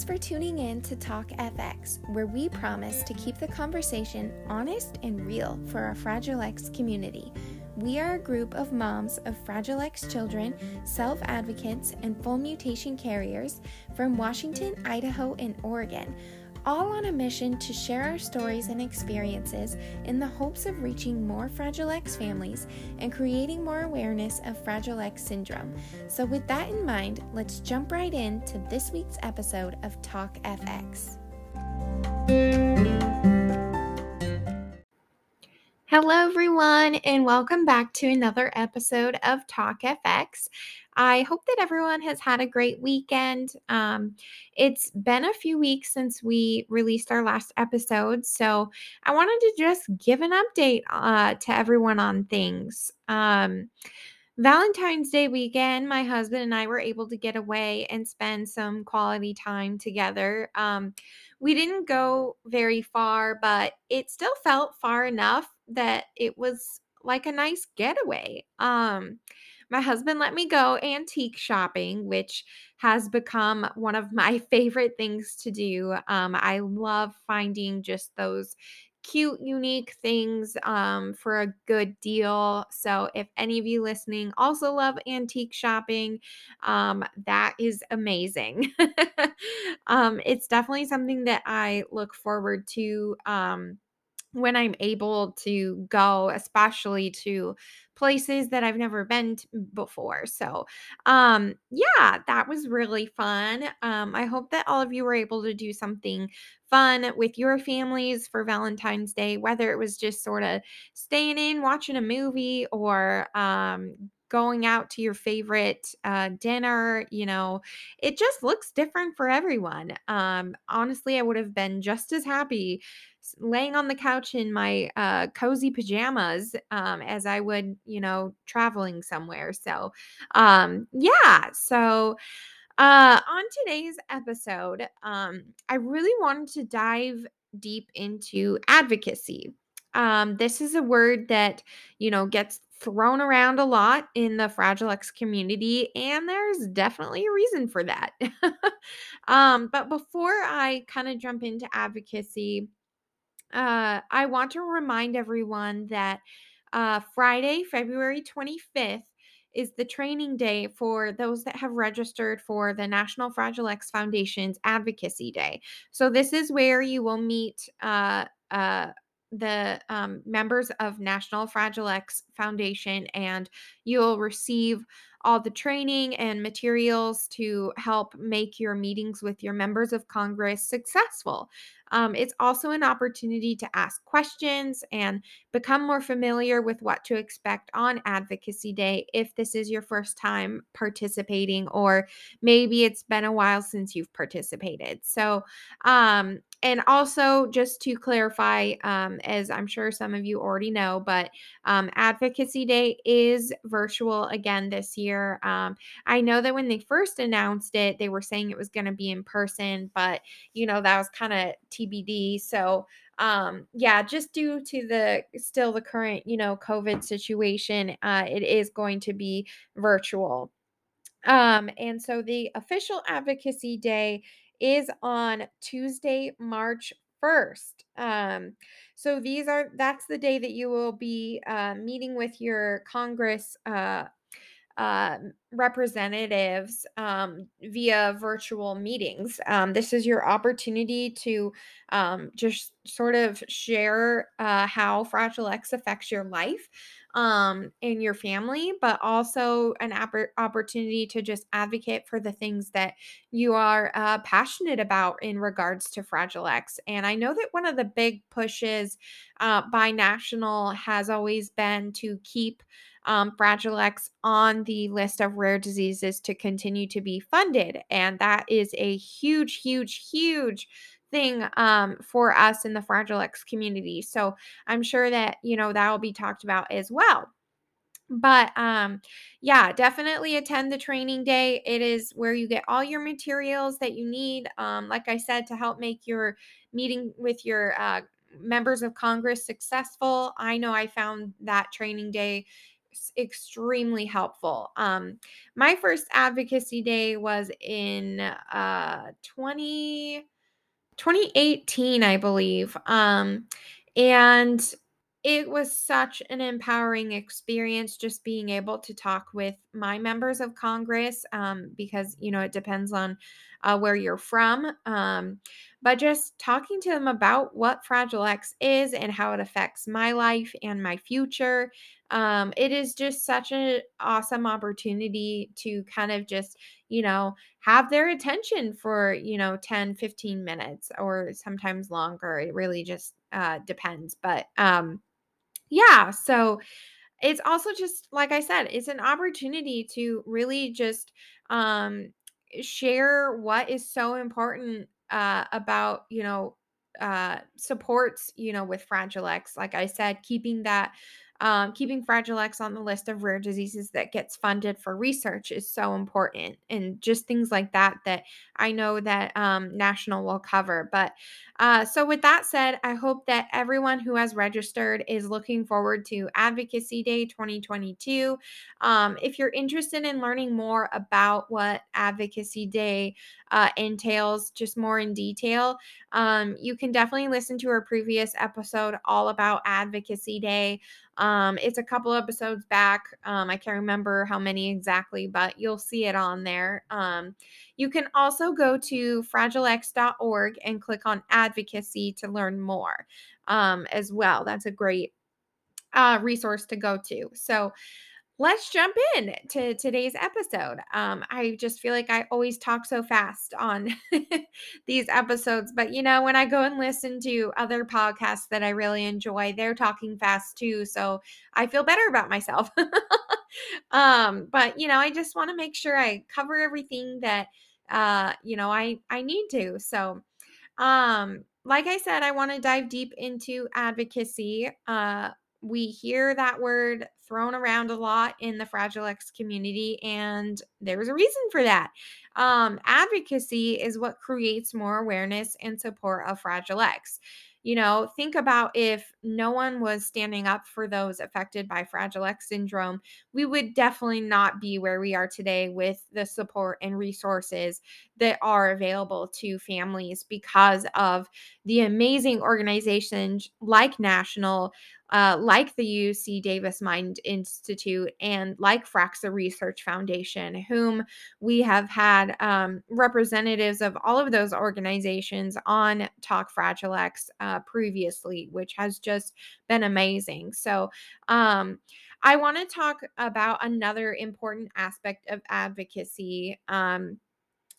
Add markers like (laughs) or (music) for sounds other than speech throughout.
Thanks for tuning in to Talk FX, where we promise to keep the conversation honest and real for our Fragile X community. We are a group of moms of Fragile X children, self advocates, and full mutation carriers from Washington, Idaho, and Oregon all on a mission to share our stories and experiences in the hopes of reaching more Fragile X families and creating more awareness of Fragile X syndrome. So, with that in mind, let's jump right into this week's episode of Talk FX. Hello, everyone, and welcome back to another episode of Talk FX. I hope that everyone has had a great weekend. Um, it's been a few weeks since we released our last episode, so I wanted to just give an update uh, to everyone on things. Um, Valentine's Day weekend, my husband and I were able to get away and spend some quality time together. Um, we didn't go very far, but it still felt far enough that it was like a nice getaway. Um, my husband let me go antique shopping, which has become one of my (laughs) favorite things to do. Um, I love finding just those cute, unique things um, for a good deal. So, if any of you listening also love antique shopping, um, that is amazing. (laughs) um, it's definitely something that I look forward to. Um, when I'm able to go, especially to places that I've never been before. So, um, yeah, that was really fun. Um, I hope that all of you were able to do something fun with your families for Valentine's Day, whether it was just sort of staying in, watching a movie, or um, going out to your favorite uh, dinner. You know, it just looks different for everyone. Um, honestly, I would have been just as happy laying on the couch in my uh, cozy pajamas um, as I would, you know, traveling somewhere. So, um, yeah. So, uh, on today's episode, um, I really wanted to dive deep into advocacy. Um, this is a word that, you know, gets thrown around a lot in the Fragile X community, and there's definitely a reason for that. (laughs) um, but before I kind of jump into advocacy, uh, I want to remind everyone that uh, Friday, February 25th, is the training day for those that have registered for the National Fragile X Foundation's Advocacy Day. So, this is where you will meet uh, uh, the um, members of National Fragile X Foundation and you'll receive all the training and materials to help make your meetings with your members of Congress successful. Um, it's also an opportunity to ask questions and become more familiar with what to expect on Advocacy Day if this is your first time participating, or maybe it's been a while since you've participated. So, um, and also just to clarify, um, as I'm sure some of you already know, but um, Advocacy Day is virtual again this year. Um, I know that when they first announced it, they were saying it was going to be in person, but you know that was kind of TBD. So um yeah just due to the still the current you know covid situation uh it is going to be virtual um and so the official advocacy day is on tuesday march 1st um so these are that's the day that you will be uh, meeting with your congress uh uh, representatives um, via virtual meetings. Um, this is your opportunity to um, just sort of share uh, how Fragile X affects your life um, and your family, but also an opportunity to just advocate for the things that you are uh, passionate about in regards to Fragile X. And I know that one of the big pushes uh, by National has always been to keep um, Fragile X on the list of rare diseases to continue to be funded. And that is a huge, huge, huge thing um, for us in the Fragile X community. So I'm sure that, you know, that will be talked about as well but um yeah definitely attend the training day it is where you get all your materials that you need um like i said to help make your meeting with your uh members of congress successful i know i found that training day extremely helpful. Um, my first advocacy day was in uh 20 2018, I believe. Um, and it was such an empowering experience just being able to talk with my members of Congress um, because, you know, it depends on uh, where you're from. Um, but just talking to them about what Fragile X is and how it affects my life and my future. Um, it is just such an awesome opportunity to kind of just, you know, have their attention for, you know, 10, 15 minutes or sometimes longer. It really just uh, depends. But, um, yeah, so it's also just like I said, it's an opportunity to really just um share what is so important uh about, you know, uh supports, you know, with Fragile X. Like I said, keeping that um, keeping Fragile X on the list of rare diseases that gets funded for research is so important, and just things like that that I know that um, National will cover. But uh, so, with that said, I hope that everyone who has registered is looking forward to Advocacy Day 2022. Um, if you're interested in learning more about what Advocacy Day uh, entails, just more in detail, um, you can definitely listen to our previous episode all about Advocacy Day. Um, it's a couple episodes back. Um, I can't remember how many exactly, but you'll see it on there. Um, you can also go to fragilex.org and click on advocacy to learn more um, as well. That's a great uh, resource to go to. So, let's jump in to today's episode. Um, I just feel like I always talk so fast on (laughs) these episodes, but you know, when I go and listen to other podcasts that I really enjoy, they're talking fast too. So I feel better about myself. (laughs) um, but you know, I just want to make sure I cover everything that uh, you know, I I need to. So um, like I said, I want to dive deep into advocacy. Uh, we hear that word thrown around a lot in the Fragile X community, and there's a reason for that. Um, advocacy is what creates more awareness and support of Fragile X. You know, think about if no one was standing up for those affected by Fragile X syndrome, we would definitely not be where we are today with the support and resources that are available to families because of the amazing organizations like National, uh, like the UC Davis Mind Institute, and like Fraxa Research Foundation, whom we have had um, representatives of all of those organizations on Talk Fragile X uh, previously, which has just been amazing. So, um, I want to talk about another important aspect of advocacy. Um,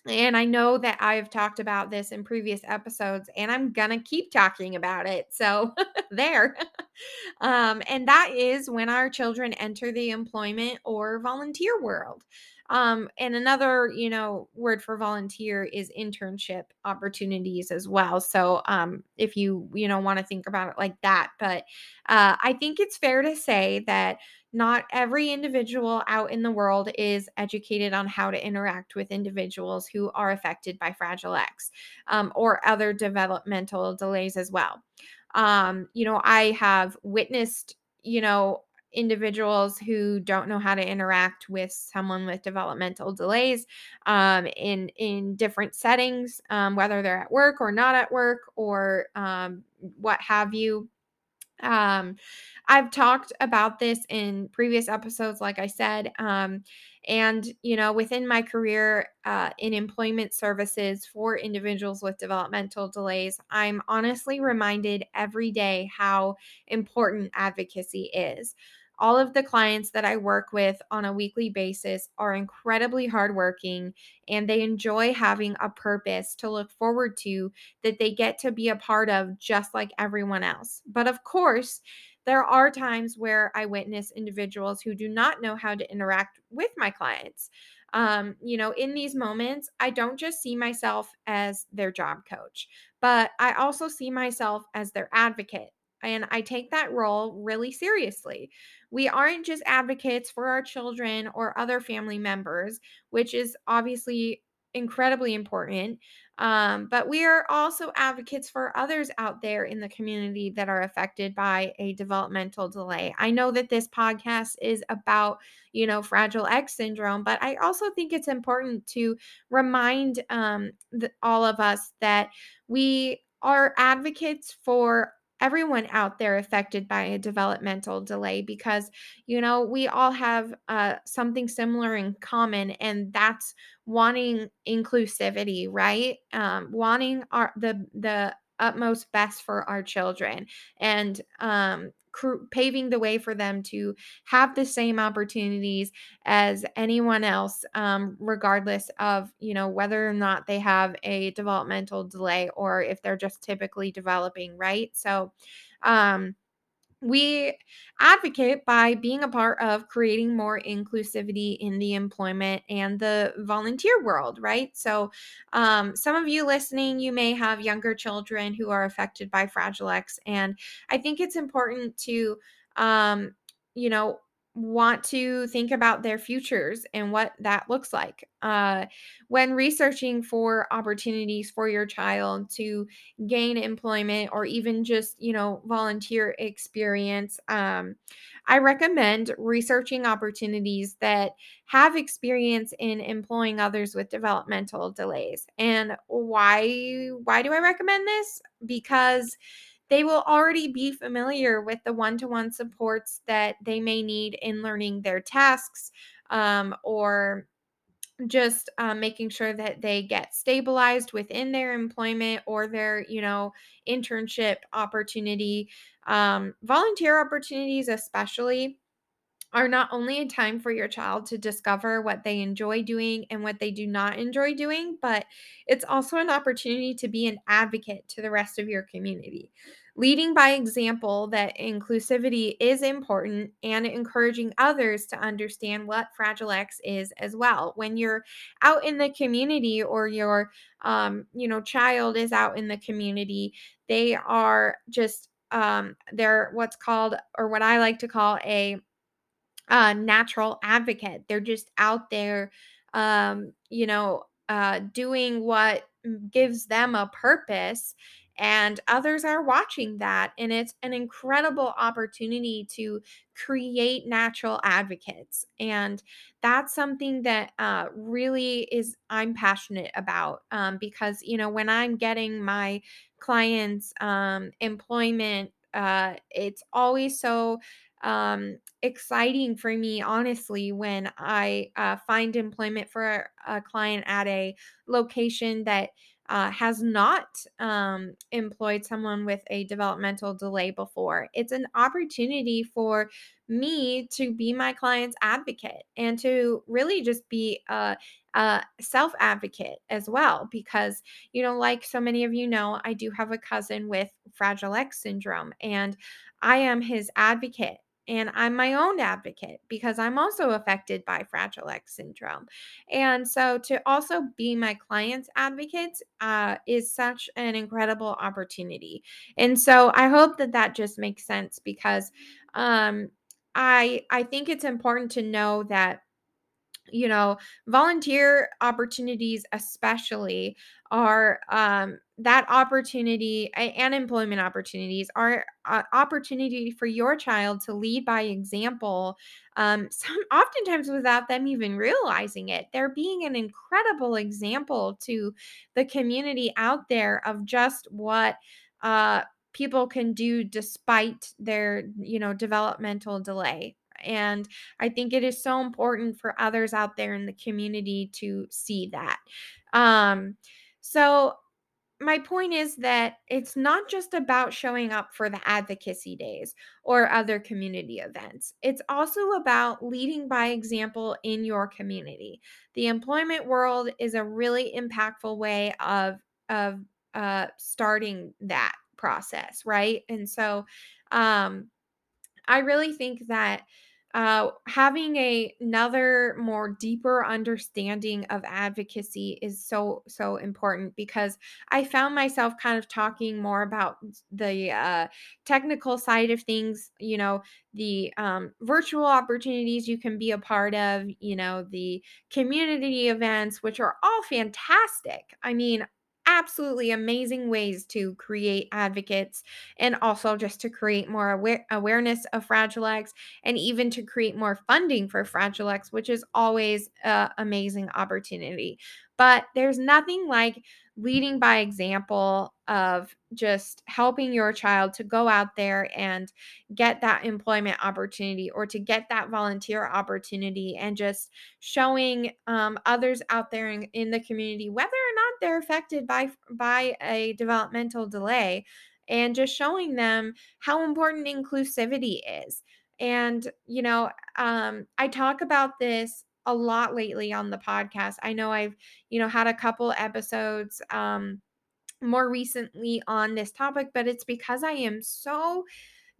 and I know that I've talked about this in previous episodes, and I'm gonna keep talking about it. So, (laughs) there. (laughs) um, and that is when our children enter the employment or volunteer world. Um, and another, you know, word for volunteer is internship opportunities as well. So, um, if you, you know, want to think about it like that, but uh, I think it's fair to say that not every individual out in the world is educated on how to interact with individuals who are affected by Fragile X um, or other developmental delays as well. Um, you know, I have witnessed, you know, individuals who don't know how to interact with someone with developmental delays um, in in different settings, um, whether they're at work or not at work or um, what have you. Um, I've talked about this in previous episodes, like I said. Um, and, you know, within my career uh, in employment services for individuals with developmental delays, I'm honestly reminded every day how important advocacy is. All of the clients that I work with on a weekly basis are incredibly hardworking and they enjoy having a purpose to look forward to that they get to be a part of just like everyone else. But of course, there are times where I witness individuals who do not know how to interact with my clients. Um, you know, in these moments, I don't just see myself as their job coach, but I also see myself as their advocate. And I take that role really seriously. We aren't just advocates for our children or other family members, which is obviously incredibly important. Um, but we are also advocates for others out there in the community that are affected by a developmental delay. I know that this podcast is about, you know, Fragile X syndrome, but I also think it's important to remind um, the, all of us that we are advocates for everyone out there affected by a developmental delay because you know we all have uh, something similar in common and that's wanting inclusivity right? Um, wanting our the the utmost best for our children. And um, paving the way for them to have the same opportunities as anyone else um, regardless of you know whether or not they have a developmental delay or if they're just typically developing right? So um we advocate by being a part of creating more inclusivity in the employment and the volunteer world, right? So, um, some of you listening, you may have younger children who are affected by Fragile X, and I think it's important to, um, you know, want to think about their futures and what that looks like. Uh, when researching for opportunities for your child to gain employment or even just, you know, volunteer experience, um, I recommend researching opportunities that have experience in employing others with developmental delays. And why why do I recommend this? Because they will already be familiar with the one-to-one supports that they may need in learning their tasks um, or just um, making sure that they get stabilized within their employment or their you know internship opportunity um, volunteer opportunities especially are not only a time for your child to discover what they enjoy doing and what they do not enjoy doing, but it's also an opportunity to be an advocate to the rest of your community. Leading by example that inclusivity is important and encouraging others to understand what Fragile X is as well. When you're out in the community or your um, you know, child is out in the community, they are just um, they're what's called or what I like to call a uh, natural advocate. They're just out there, um, you know, uh, doing what gives them a purpose. And others are watching that. And it's an incredible opportunity to create natural advocates. And that's something that uh, really is, I'm passionate about um, because, you know, when I'm getting my clients um, employment, uh, it's always so um, exciting for me, honestly, when I uh, find employment for a, a client at a location that uh, has not um, employed someone with a developmental delay before. It's an opportunity for me to be my client's advocate and to really just be a, a self advocate as well. Because, you know, like so many of you know, I do have a cousin with Fragile X syndrome, and I am his advocate and I'm my own advocate because I'm also affected by Fragile X syndrome. And so to also be my client's advocate uh, is such an incredible opportunity. And so I hope that that just makes sense because um, I I think it's important to know that you know volunteer opportunities especially are um, that opportunity and employment opportunities are uh, opportunity for your child to lead by example um, (laughs) some oftentimes without them even realizing it they're being an incredible example to the community out there of just what uh, people can do despite their you know developmental delay and I think it is so important for others out there in the community to see that. Um, so, my point is that it's not just about showing up for the advocacy days or other community events. It's also about leading by example in your community. The employment world is a really impactful way of of uh, starting that process, right? And so, um, I really think that uh, having a another more deeper understanding of advocacy is so so important because I found myself kind of talking more about the uh, technical side of things. You know, the um, virtual opportunities you can be a part of. You know, the community events, which are all fantastic. I mean. Absolutely amazing ways to create advocates and also just to create more aware- awareness of Fragile X and even to create more funding for Fragile X, which is always an amazing opportunity. But there's nothing like leading by example of just helping your child to go out there and get that employment opportunity or to get that volunteer opportunity and just showing um, others out there in, in the community whether not they're affected by by a developmental delay and just showing them how important inclusivity is and, you know, um, I talk about this a lot lately on the podcast. I know I've, you know, had a couple episodes um more recently on this topic, but it's because I am so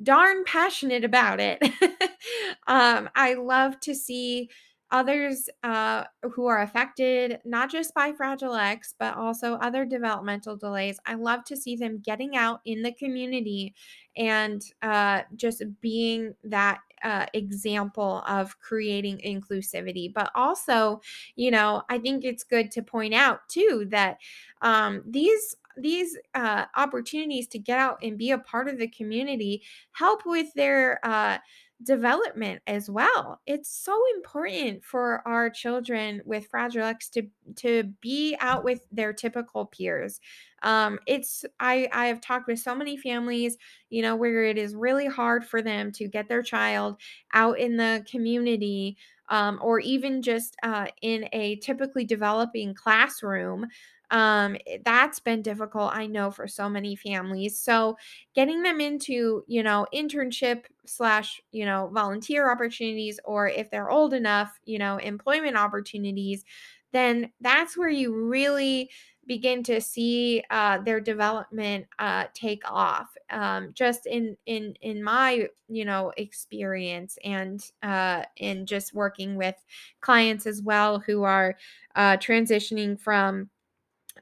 darn passionate about it. (laughs) um, I love to see others uh, who are affected not just by Fragile X, but also other developmental delays. I love to see them getting out in the community and uh, just being that uh, example of creating inclusivity. But also, you know, I think it's good to point out too that um, these these uh, opportunities to get out and be a part of the community help with their uh, development as well. It's so important for our children with Fragile X to to be out with their typical peers. Um, it's I I have talked with so many families, you know, where it is really hard for them to get their child out in the community. Um, or even just uh, in a typically developing classroom um, eh, that's been difficult, I know, for so many families. So getting them into, you know, internship slash, you know, volunteer opportunities, or if they're old enough, you know, employment opportunities, then that's where you really begin to see uh, their development uh, take off. Um, just in in in my you know experience and uh, in just working with clients as well who are uh, transitioning from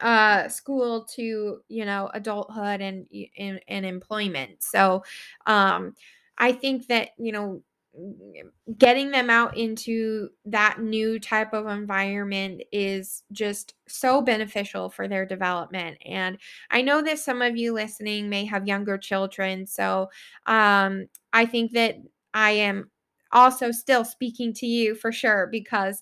uh school to you know adulthood and and, and employment. So um i think that you know getting them out into that new type of environment is just so beneficial for their development. And i know that some of you listening may have younger children. So um i think that i am also still speaking to you for sure because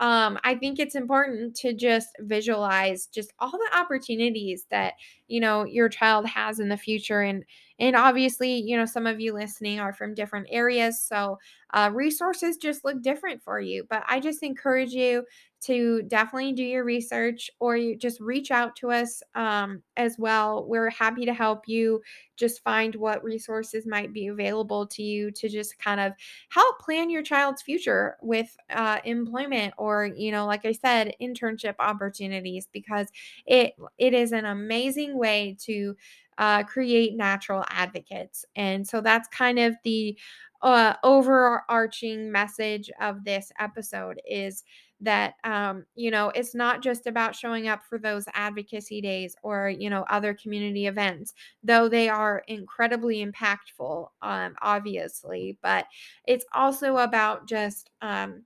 um, I think it's important to just visualize just all the opportunities that you know your child has in the future, and and obviously, you know, some of you listening are from different areas, so uh, resources just look different for you. But I just encourage you to definitely do your research or you just reach out to us um, as well. We're happy to help you just find what resources might be available to you to just kind of help plan your child's future with uh, employment or, you know, like I said, internship opportunities because it it is an amazing way to uh, create natural advocates. And so that's kind of the uh, overarching message of this episode is that um, you know it's not just about showing up for those advocacy days or you know other community events though they are incredibly impactful um, obviously but it's also about just um,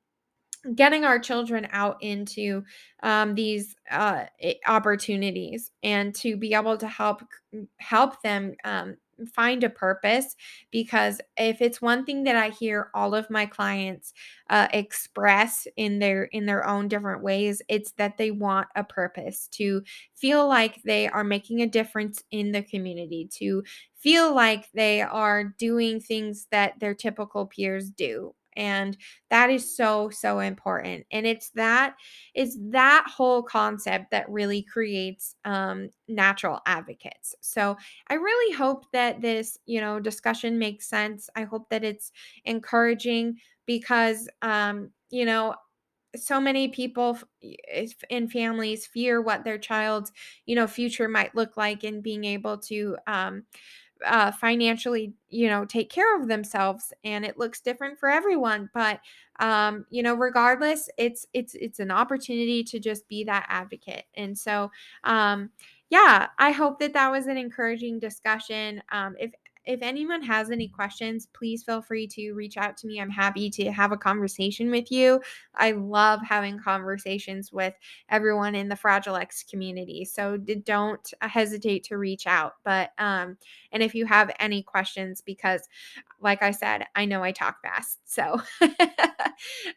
getting our children out into um, these uh, opportunities and to be able to help help them um, find a purpose because if it's one thing that i hear all of my clients uh, express in their in their own different ways it's that they want a purpose to feel like they are making a difference in the community to feel like they are doing things that their typical peers do and that is so so important and it's that is that whole concept that really creates um, natural advocates so i really hope that this you know discussion makes sense i hope that it's encouraging because um, you know so many people in families fear what their child's you know future might look like and being able to um, uh, financially, you know, take care of themselves, and it looks different for everyone. But um, you know, regardless, it's it's it's an opportunity to just be that advocate. And so, um, yeah, I hope that that was an encouraging discussion. Um, if if anyone has any questions, please feel free to reach out to me. I'm happy to have a conversation with you. I love having conversations with everyone in the Fragile X community. So don't hesitate to reach out. But um and if you have any questions because like I said, I know I talk fast. So (laughs)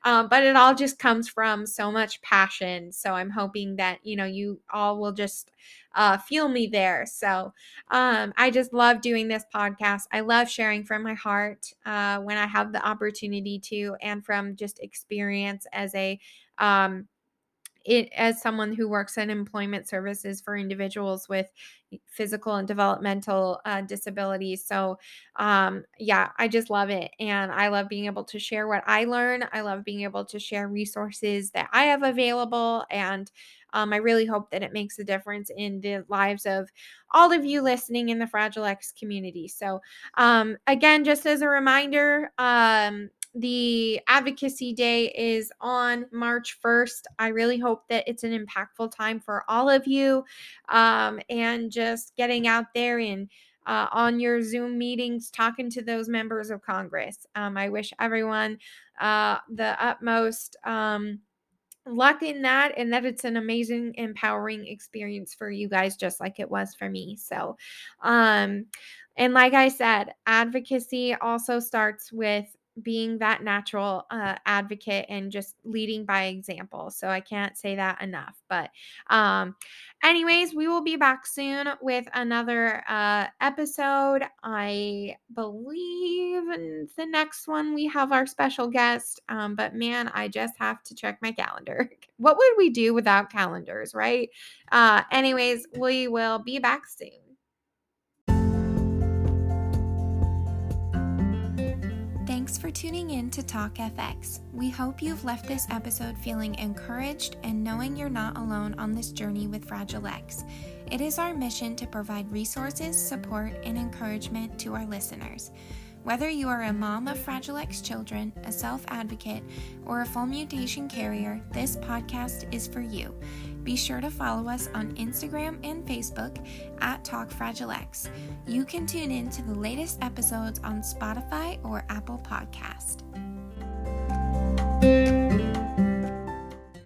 um but it all just comes from so much passion. So I'm hoping that, you know, you all will just uh, feel me there. So um, I just love doing this podcast. I love sharing from my heart uh, when I have the opportunity to, and from just experience as a um, it as someone who works in employment services for individuals with physical and developmental uh, disabilities. So, um, yeah, I just love it. And I love being able to share what I learn. I love being able to share resources that I have available. And um, I really hope that it makes a difference in the lives of all of you listening in the Fragile X community. So, um, again, just as a reminder, um, the advocacy day is on March 1st. I really hope that it's an impactful time for all of you um, and just getting out there and uh, on your Zoom meetings, talking to those members of Congress. Um, I wish everyone uh, the utmost. Um, luck in that and that it's an amazing empowering experience for you guys just like it was for me so um and like i said advocacy also starts with being that natural uh, advocate and just leading by example. So I can't say that enough. But, um, anyways, we will be back soon with another uh, episode. I believe the next one we have our special guest. Um, but man, I just have to check my calendar. (laughs) what would we do without calendars, right? Uh, anyways, we will be back soon. For tuning in to Talk FX. We hope you've left this episode feeling encouraged and knowing you're not alone on this journey with Fragile X. It is our mission to provide resources, support, and encouragement to our listeners. Whether you are a mom of Fragile X children, a self advocate, or a full mutation carrier, this podcast is for you. Be sure to follow us on Instagram and Facebook at Talk Fragile X. You can tune in to the latest episodes on Spotify or Apple Podcast.